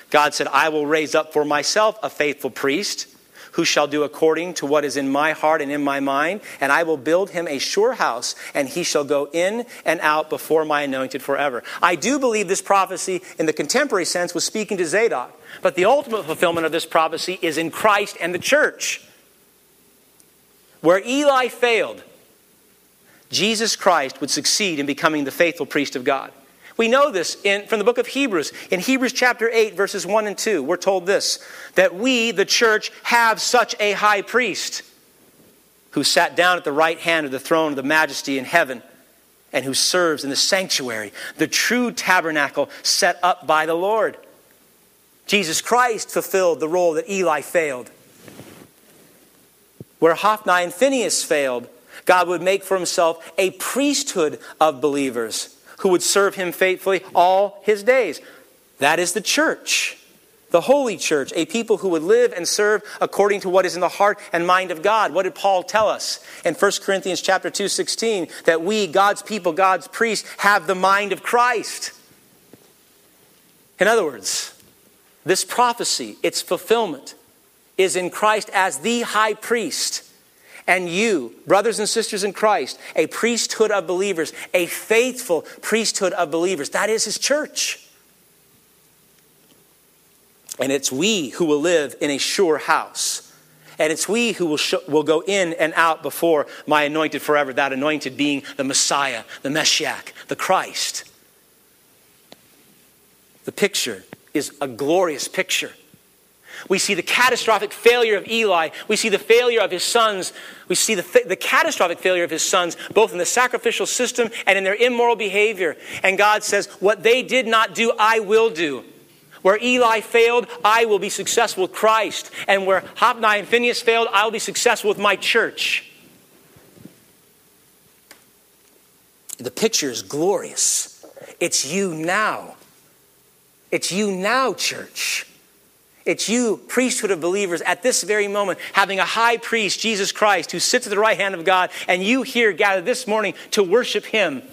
God said, I will raise up for myself a faithful priest who shall do according to what is in my heart and in my mind, and I will build him a sure house, and he shall go in and out before my anointed forever. I do believe this prophecy, in the contemporary sense, was speaking to Zadok, but the ultimate fulfillment of this prophecy is in Christ and the church. Where Eli failed, Jesus Christ would succeed in becoming the faithful priest of God. We know this in, from the book of Hebrews. In Hebrews chapter 8, verses 1 and 2, we're told this that we, the church, have such a high priest who sat down at the right hand of the throne of the majesty in heaven and who serves in the sanctuary, the true tabernacle set up by the Lord. Jesus Christ fulfilled the role that Eli failed. Where Hophni and Phinehas failed, God would make for himself a priesthood of believers who would serve him faithfully all his days. That is the church, the holy church, a people who would live and serve according to what is in the heart and mind of God. What did Paul tell us in 1 Corinthians chapter 2, 16? That we, God's people, God's priests, have the mind of Christ. In other words, this prophecy, its fulfillment, is in Christ as the high priest and you, brothers and sisters in Christ, a priesthood of believers, a faithful priesthood of believers. That is his church. And it's we who will live in a sure house. And it's we who will, will go in and out before my anointed forever, that anointed being the Messiah, the Messiah, the Christ. The picture is a glorious picture. We see the catastrophic failure of Eli. We see the failure of his sons. We see the, the catastrophic failure of his sons, both in the sacrificial system and in their immoral behavior. And God says, What they did not do, I will do. Where Eli failed, I will be successful with Christ. And where Hophni and Phinehas failed, I will be successful with my church. The picture is glorious. It's you now. It's you now, church. It's you, priesthood of believers, at this very moment, having a high priest, Jesus Christ, who sits at the right hand of God, and you here gathered this morning to worship him.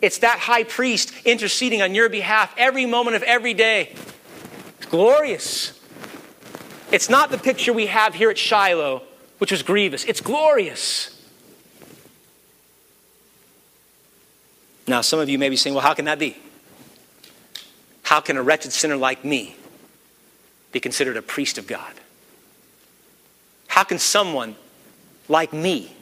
It's that high priest interceding on your behalf every moment of every day. It's glorious. It's not the picture we have here at Shiloh, which was grievous. It's glorious. Now, some of you may be saying, well, how can that be? How can a wretched sinner like me be considered a priest of God? How can someone like me,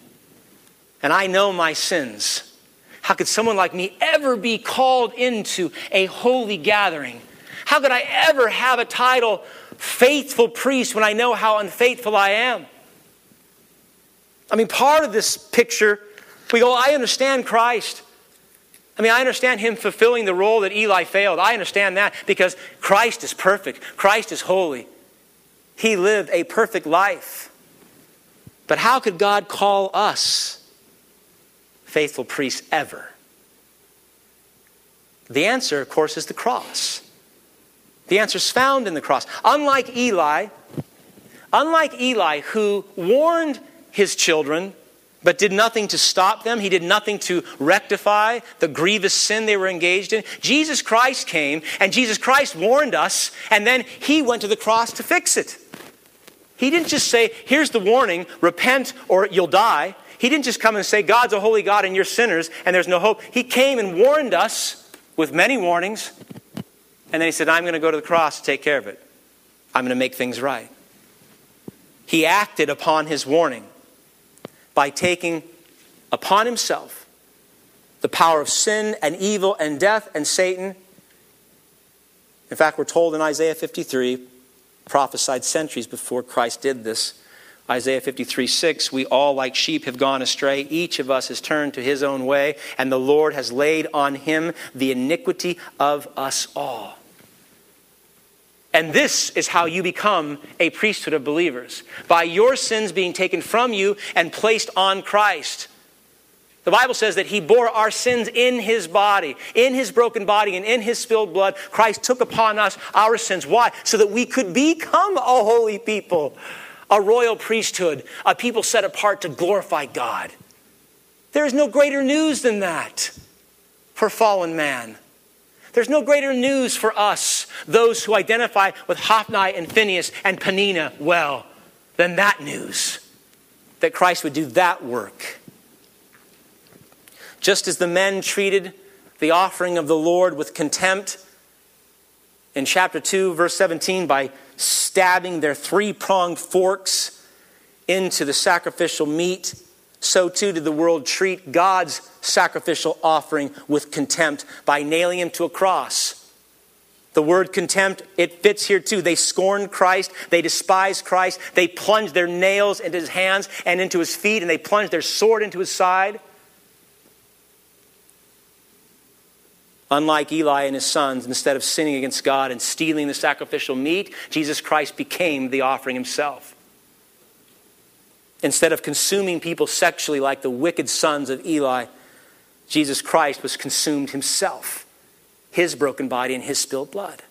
and I know my sins, how could someone like me ever be called into a holy gathering? How could I ever have a title, faithful priest, when I know how unfaithful I am? I mean, part of this picture, we go, I understand Christ. I mean, I understand him fulfilling the role that Eli failed. I understand that because Christ is perfect, Christ is holy. He lived a perfect life. But how could God call us faithful priests ever? The answer, of course, is the cross. The answer is found in the cross. Unlike Eli, unlike Eli, who warned his children but did nothing to stop them. He did nothing to rectify the grievous sin they were engaged in. Jesus Christ came, and Jesus Christ warned us, and then he went to the cross to fix it. He didn't just say, Here's the warning, repent or you'll die. He didn't just come and say, God's a holy God and you're sinners and there's no hope. He came and warned us with many warnings. And then he said, I'm going to go to the cross to take care of it. I'm going to make things right. He acted upon his warning by taking upon himself the power of sin and evil and death and Satan. In fact, we're told in Isaiah 53, prophesied centuries before Christ did this. Isaiah 53 6, we all like sheep have gone astray. Each of us has turned to his own way, and the Lord has laid on him the iniquity of us all. And this is how you become a priesthood of believers by your sins being taken from you and placed on Christ. The Bible says that he bore our sins in his body, in his broken body, and in his spilled blood. Christ took upon us our sins. Why? So that we could become a holy people, a royal priesthood, a people set apart to glorify God. There is no greater news than that for fallen man. There's no greater news for us, those who identify with Hophni and Phinehas and Peninnah well, than that news that Christ would do that work. Just as the men treated the offering of the Lord with contempt in chapter 2, verse 17, by stabbing their three pronged forks into the sacrificial meat, so too did the world treat God's sacrificial offering with contempt by nailing him to a cross. The word contempt, it fits here too. They scorned Christ. They despised Christ. They plunged their nails into his hands and into his feet, and they plunged their sword into his side. Unlike Eli and his sons, instead of sinning against God and stealing the sacrificial meat, Jesus Christ became the offering himself. Instead of consuming people sexually like the wicked sons of Eli, Jesus Christ was consumed himself, his broken body and his spilled blood.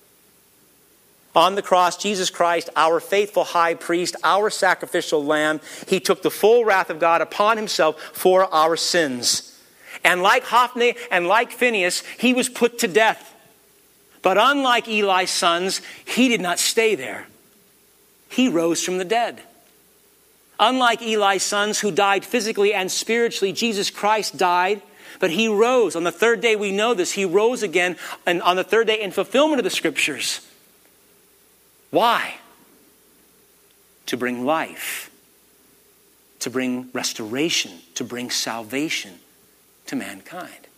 On the cross, Jesus Christ, our faithful high priest, our sacrificial lamb, he took the full wrath of God upon himself for our sins. And like Hophni and like Phinehas, he was put to death. But unlike Eli's sons, he did not stay there. He rose from the dead. Unlike Eli's sons who died physically and spiritually, Jesus Christ died, but he rose. On the third day, we know this. He rose again and on the third day in fulfillment of the scriptures. Why? To bring life, to bring restoration, to bring salvation to mankind.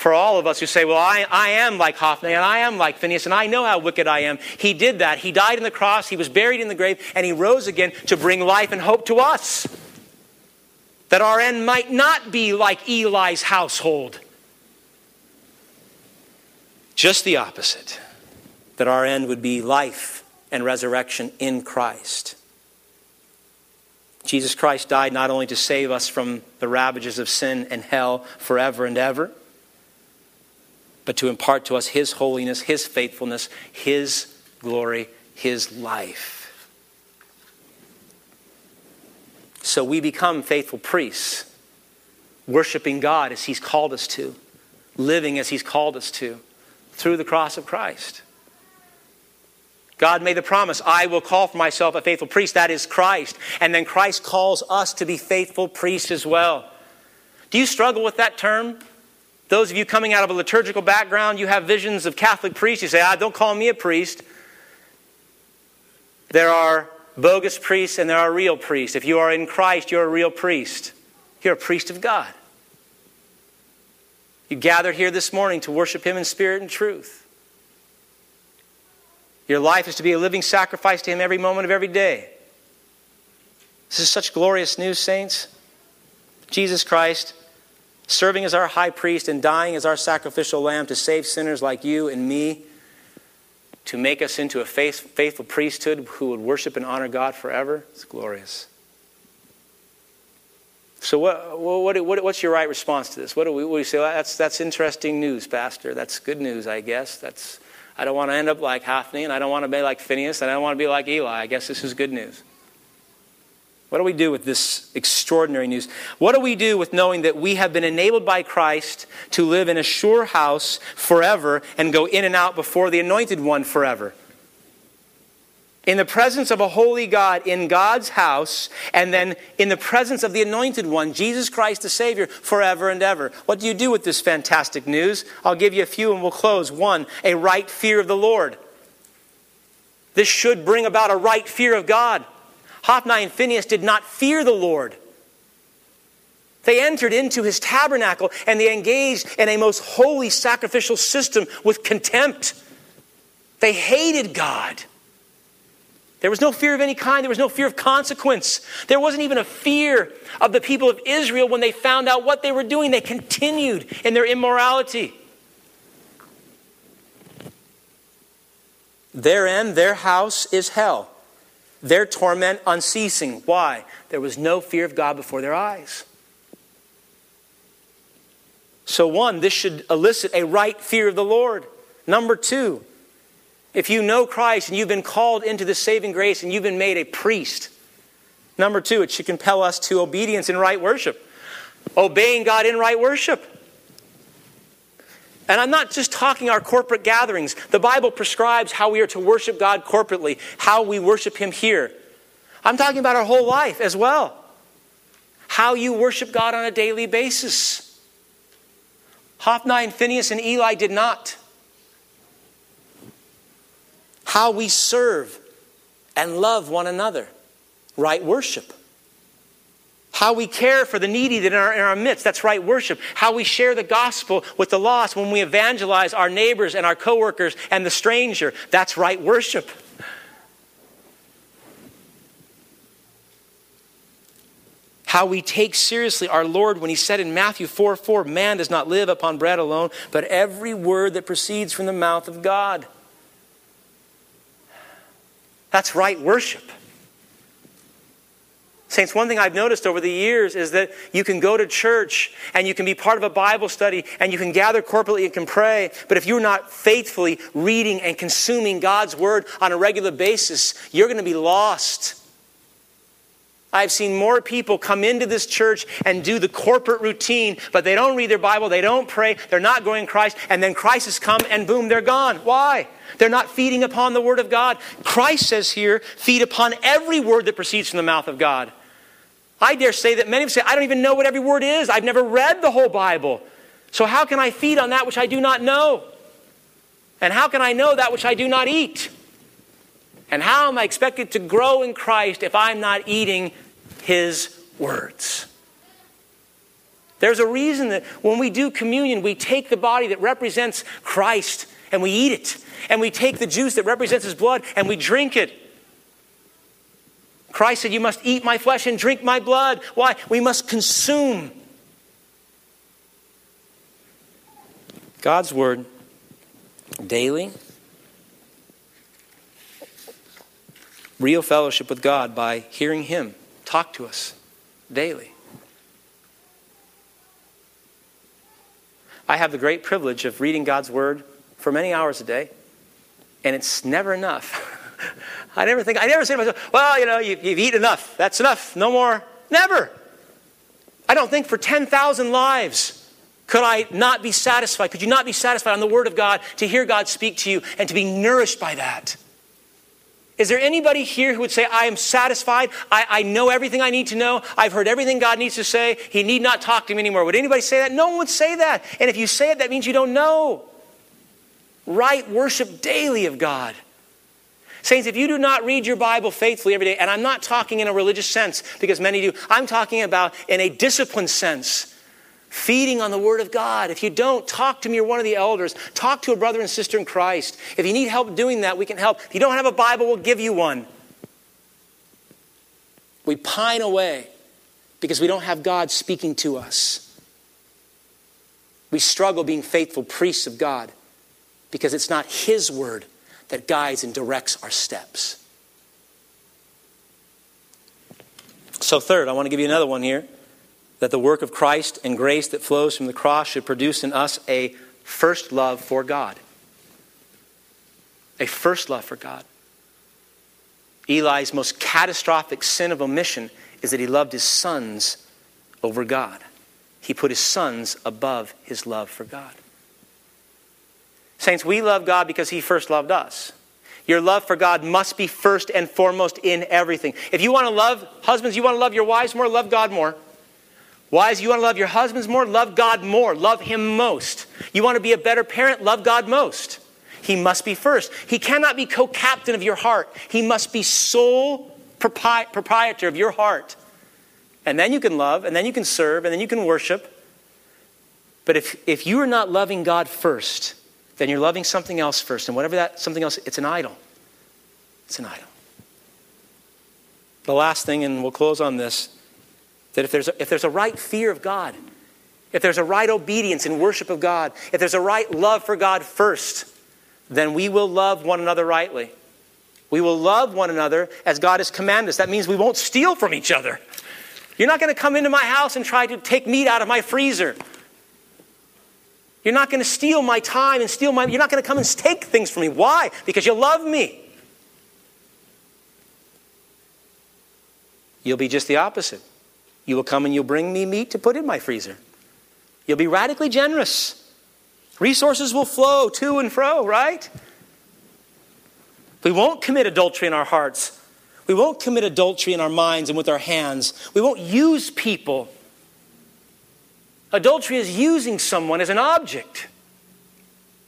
For all of us who say, Well, I, I am like Hophni and I am like Phinehas and I know how wicked I am, he did that. He died on the cross, he was buried in the grave, and he rose again to bring life and hope to us. That our end might not be like Eli's household. Just the opposite. That our end would be life and resurrection in Christ. Jesus Christ died not only to save us from the ravages of sin and hell forever and ever, but to impart to us His holiness, His faithfulness, His glory, His life. So we become faithful priests, worshiping God as He's called us to, living as He's called us to, through the cross of Christ. God made the promise, I will call for myself a faithful priest. That is Christ. And then Christ calls us to be faithful priests as well. Do you struggle with that term? Those of you coming out of a liturgical background, you have visions of Catholic priests. You say, ah, don't call me a priest. There are bogus priests and there are real priests. If you are in Christ, you're a real priest. You're a priest of God. You gathered here this morning to worship Him in spirit and truth. Your life is to be a living sacrifice to Him every moment of every day. This is such glorious news, saints. Jesus Christ serving as our high priest and dying as our sacrificial lamb to save sinners like you and me, to make us into a faith, faithful priesthood who would worship and honor God forever. It's glorious. So, what, what, what, what's your right response to this? What do we, what do we say? Well, that's, that's interesting news, Pastor. That's good news, I guess. That's I don't want to end up like Hophni, and I don't want to be like Phinehas, and I don't want to be like Eli. I guess this is good news. What do we do with this extraordinary news? What do we do with knowing that we have been enabled by Christ to live in a sure house forever and go in and out before the anointed one forever? in the presence of a holy God, in God's house, and then in the presence of the anointed one, Jesus Christ the Savior, forever and ever. What do you do with this fantastic news? I'll give you a few and we'll close. One, a right fear of the Lord. This should bring about a right fear of God. Hophni and Phinehas did not fear the Lord. They entered into his tabernacle and they engaged in a most holy sacrificial system with contempt. They hated God. There was no fear of any kind. There was no fear of consequence. There wasn't even a fear of the people of Israel when they found out what they were doing. They continued in their immorality. Their end, their house is hell. Their torment unceasing. Why? There was no fear of God before their eyes. So, one, this should elicit a right fear of the Lord. Number two, if you know Christ and you've been called into the saving grace and you've been made a priest, number two, it should compel us to obedience in right worship. Obeying God in right worship. And I'm not just talking our corporate gatherings. The Bible prescribes how we are to worship God corporately, how we worship Him here. I'm talking about our whole life as well. How you worship God on a daily basis. Hophni and Phinehas and Eli did not how we serve and love one another, right worship. How we care for the needy that are in our midst, that's right worship. How we share the gospel with the lost when we evangelize our neighbors and our coworkers and the stranger, that's right worship. how we take seriously our Lord when he said in Matthew 4 4, man does not live upon bread alone, but every word that proceeds from the mouth of God. That's right worship. Saints, one thing I've noticed over the years is that you can go to church and you can be part of a Bible study and you can gather corporately and can pray, but if you're not faithfully reading and consuming God's Word on a regular basis, you're going to be lost. I've seen more people come into this church and do the corporate routine, but they don't read their Bible, they don't pray, they're not going to Christ, and then Christ has come and boom, they're gone. Why? They're not feeding upon the Word of God. Christ says here, feed upon every word that proceeds from the mouth of God. I dare say that many of say, I don't even know what every word is. I've never read the whole Bible. So how can I feed on that which I do not know? And how can I know that which I do not eat? And how am I expected to grow in Christ if I'm not eating His words? There's a reason that when we do communion, we take the body that represents Christ and we eat it. And we take the juice that represents His blood and we drink it. Christ said, You must eat my flesh and drink my blood. Why? We must consume God's word daily real fellowship with God by hearing Him talk to us daily. I have the great privilege of reading God's Word for many hours a day, and it's never enough. I never think, I never say to myself, well, you know, you, you've eaten enough. That's enough. No more. Never. I don't think for 10,000 lives could I not be satisfied. Could you not be satisfied on the Word of God to hear God speak to you and to be nourished by that? Is there anybody here who would say, I am satisfied? I, I, know everything I need to know. I've heard everything God needs to say. He need not talk to me anymore. Would anybody say that? No one would say that. And if you say it, that means you don't know. Right worship daily of God. Saints, if you do not read your Bible faithfully every day, and I'm not talking in a religious sense because many do, I'm talking about in a disciplined sense feeding on the Word of God. If you don't, talk to me or one of the elders. Talk to a brother and sister in Christ. If you need help doing that, we can help. If you don't have a Bible, we'll give you one. We pine away because we don't have God speaking to us. We struggle being faithful priests of God because it's not His Word that guides and directs our steps. So, third, I want to give you another one here that the work of Christ and grace that flows from the cross should produce in us a first love for God. A first love for God. Eli's most catastrophic sin of omission is that he loved his sons over God. He put his sons above his love for God. Saints, we love God because he first loved us. Your love for God must be first and foremost in everything. If you want to love husbands, you want to love your wives more, love God more. Wives, you want to love your husbands more, love God more, love Him most. You want to be a better parent, love God most. He must be first. He cannot be co captain of your heart, He must be sole propri- proprietor of your heart. And then you can love, and then you can serve, and then you can worship. But if, if you are not loving God first, then you're loving something else first. And whatever that something else, it's an idol. It's an idol. The last thing, and we'll close on this, that if there's a, if there's a right fear of God, if there's a right obedience and worship of God, if there's a right love for God first, then we will love one another rightly. We will love one another as God has commanded us. That means we won't steal from each other. You're not going to come into my house and try to take meat out of my freezer. You're not going to steal my time and steal my. You're not going to come and take things from me. Why? Because you love me. You'll be just the opposite. You will come and you'll bring me meat to put in my freezer. You'll be radically generous. Resources will flow to and fro, right? We won't commit adultery in our hearts. We won't commit adultery in our minds and with our hands. We won't use people. Adultery is using someone as an object.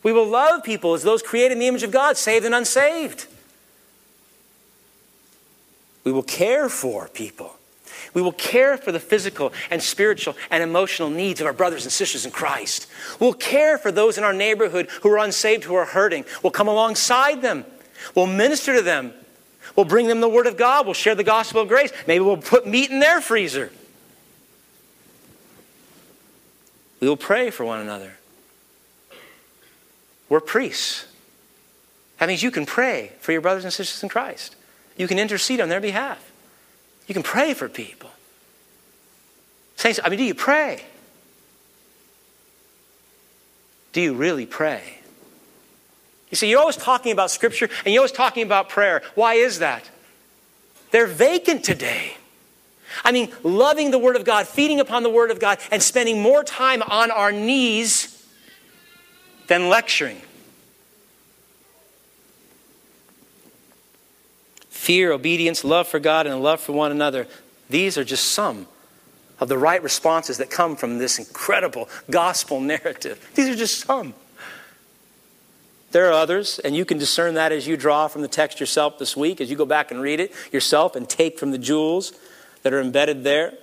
We will love people as those created in the image of God, saved and unsaved. We will care for people. We will care for the physical and spiritual and emotional needs of our brothers and sisters in Christ. We'll care for those in our neighborhood who are unsaved, who are hurting. We'll come alongside them. We'll minister to them. We'll bring them the Word of God. We'll share the gospel of grace. Maybe we'll put meat in their freezer. We will pray for one another. We're priests. That means you can pray for your brothers and sisters in Christ. You can intercede on their behalf. You can pray for people. Saints, I mean, do you pray? Do you really pray? You see, you're always talking about Scripture and you're always talking about prayer. Why is that? They're vacant today. I mean, loving the Word of God, feeding upon the Word of God, and spending more time on our knees than lecturing. Fear, obedience, love for God, and love for one another. These are just some of the right responses that come from this incredible gospel narrative. These are just some. There are others, and you can discern that as you draw from the text yourself this week, as you go back and read it yourself and take from the jewels that are embedded there.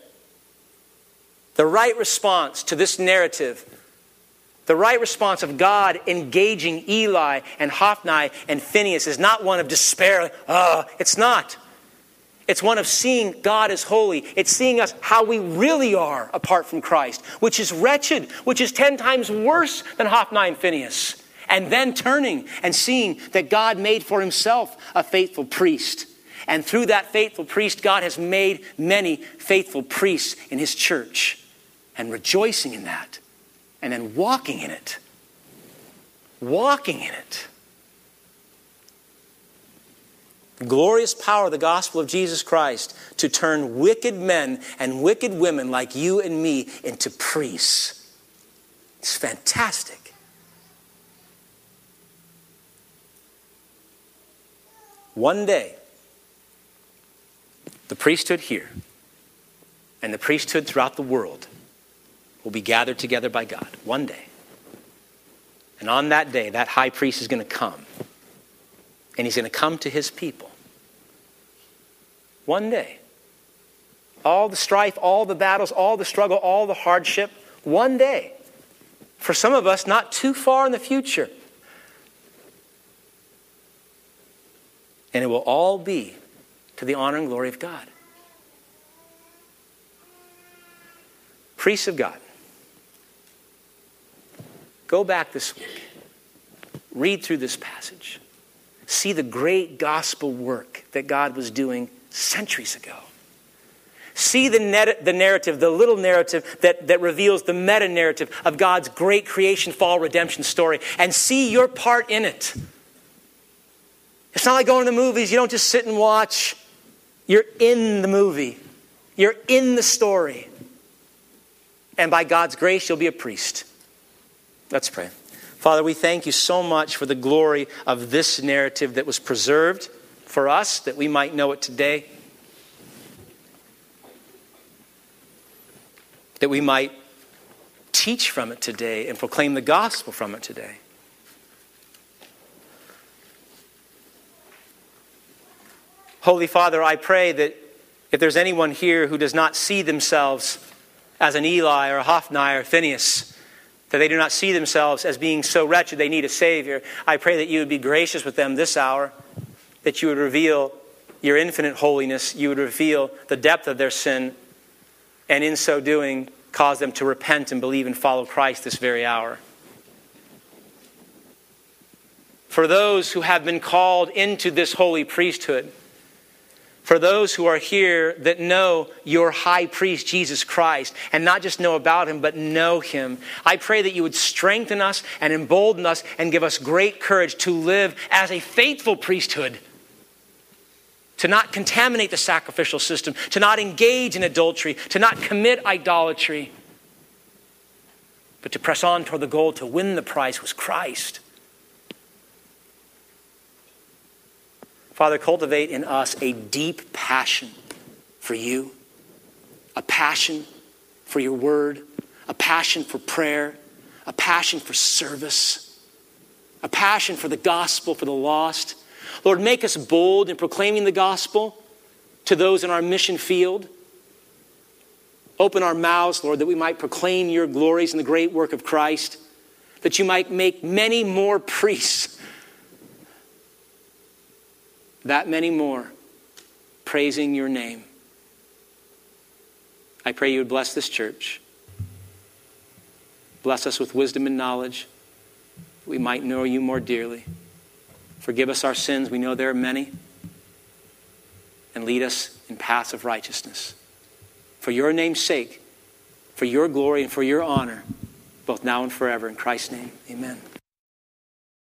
The right response to this narrative, the right response of God engaging Eli and Hophni and Phinehas is not one of despair. Oh, it's not. It's one of seeing God as holy. It's seeing us how we really are apart from Christ, which is wretched, which is ten times worse than Hophni and Phinehas. and then turning and seeing that God made for himself a faithful priest. And through that faithful priest, God has made many faithful priests in his church and rejoicing in that and then walking in it. Walking in it. Glorious power of the gospel of Jesus Christ to turn wicked men and wicked women like you and me into priests. It's fantastic. One day, the priesthood here and the priesthood throughout the world will be gathered together by God. One day. And on that day, that high priest is going to come. And he's going to come to his people. One day. All the strife, all the battles, all the struggle, all the hardship, one day. For some of us, not too far in the future. And it will all be to the honor and glory of God. Priests of God, go back this week, read through this passage, see the great gospel work that God was doing centuries ago. See the, net, the narrative, the little narrative that, that reveals the meta narrative of God's great creation, fall, redemption story, and see your part in it. It's not like going to the movies, you don't just sit and watch. You're in the movie, you're in the story. And by God's grace, you'll be a priest. Let's pray. Father, we thank you so much for the glory of this narrative that was preserved for us, that we might know it today, that we might teach from it today and proclaim the gospel from it today. Holy Father, I pray that if there's anyone here who does not see themselves as an Eli or a Hophni or Phinehas, that they do not see themselves as being so wretched they need a Savior, I pray that you would be gracious with them this hour, that you would reveal your infinite holiness, you would reveal the depth of their sin, and in so doing, cause them to repent and believe and follow Christ this very hour. For those who have been called into this holy priesthood, for those who are here that know your high priest, Jesus Christ, and not just know about him, but know him, I pray that you would strengthen us and embolden us and give us great courage to live as a faithful priesthood. To not contaminate the sacrificial system, to not engage in adultery, to not commit idolatry, but to press on toward the goal to win the prize was Christ. Father, cultivate in us a deep passion for you, a passion for your word, a passion for prayer, a passion for service, a passion for the gospel, for the lost. Lord, make us bold in proclaiming the gospel to those in our mission field. Open our mouths, Lord, that we might proclaim your glories and the great work of Christ, that you might make many more priests that many more praising your name. I pray you would bless this church. Bless us with wisdom and knowledge. we might know you more dearly. Forgive us our sins. We know there are many. And lead us in paths of righteousness. For your name's sake, for your glory and for your honor, both now and forever. In Christ's name, amen.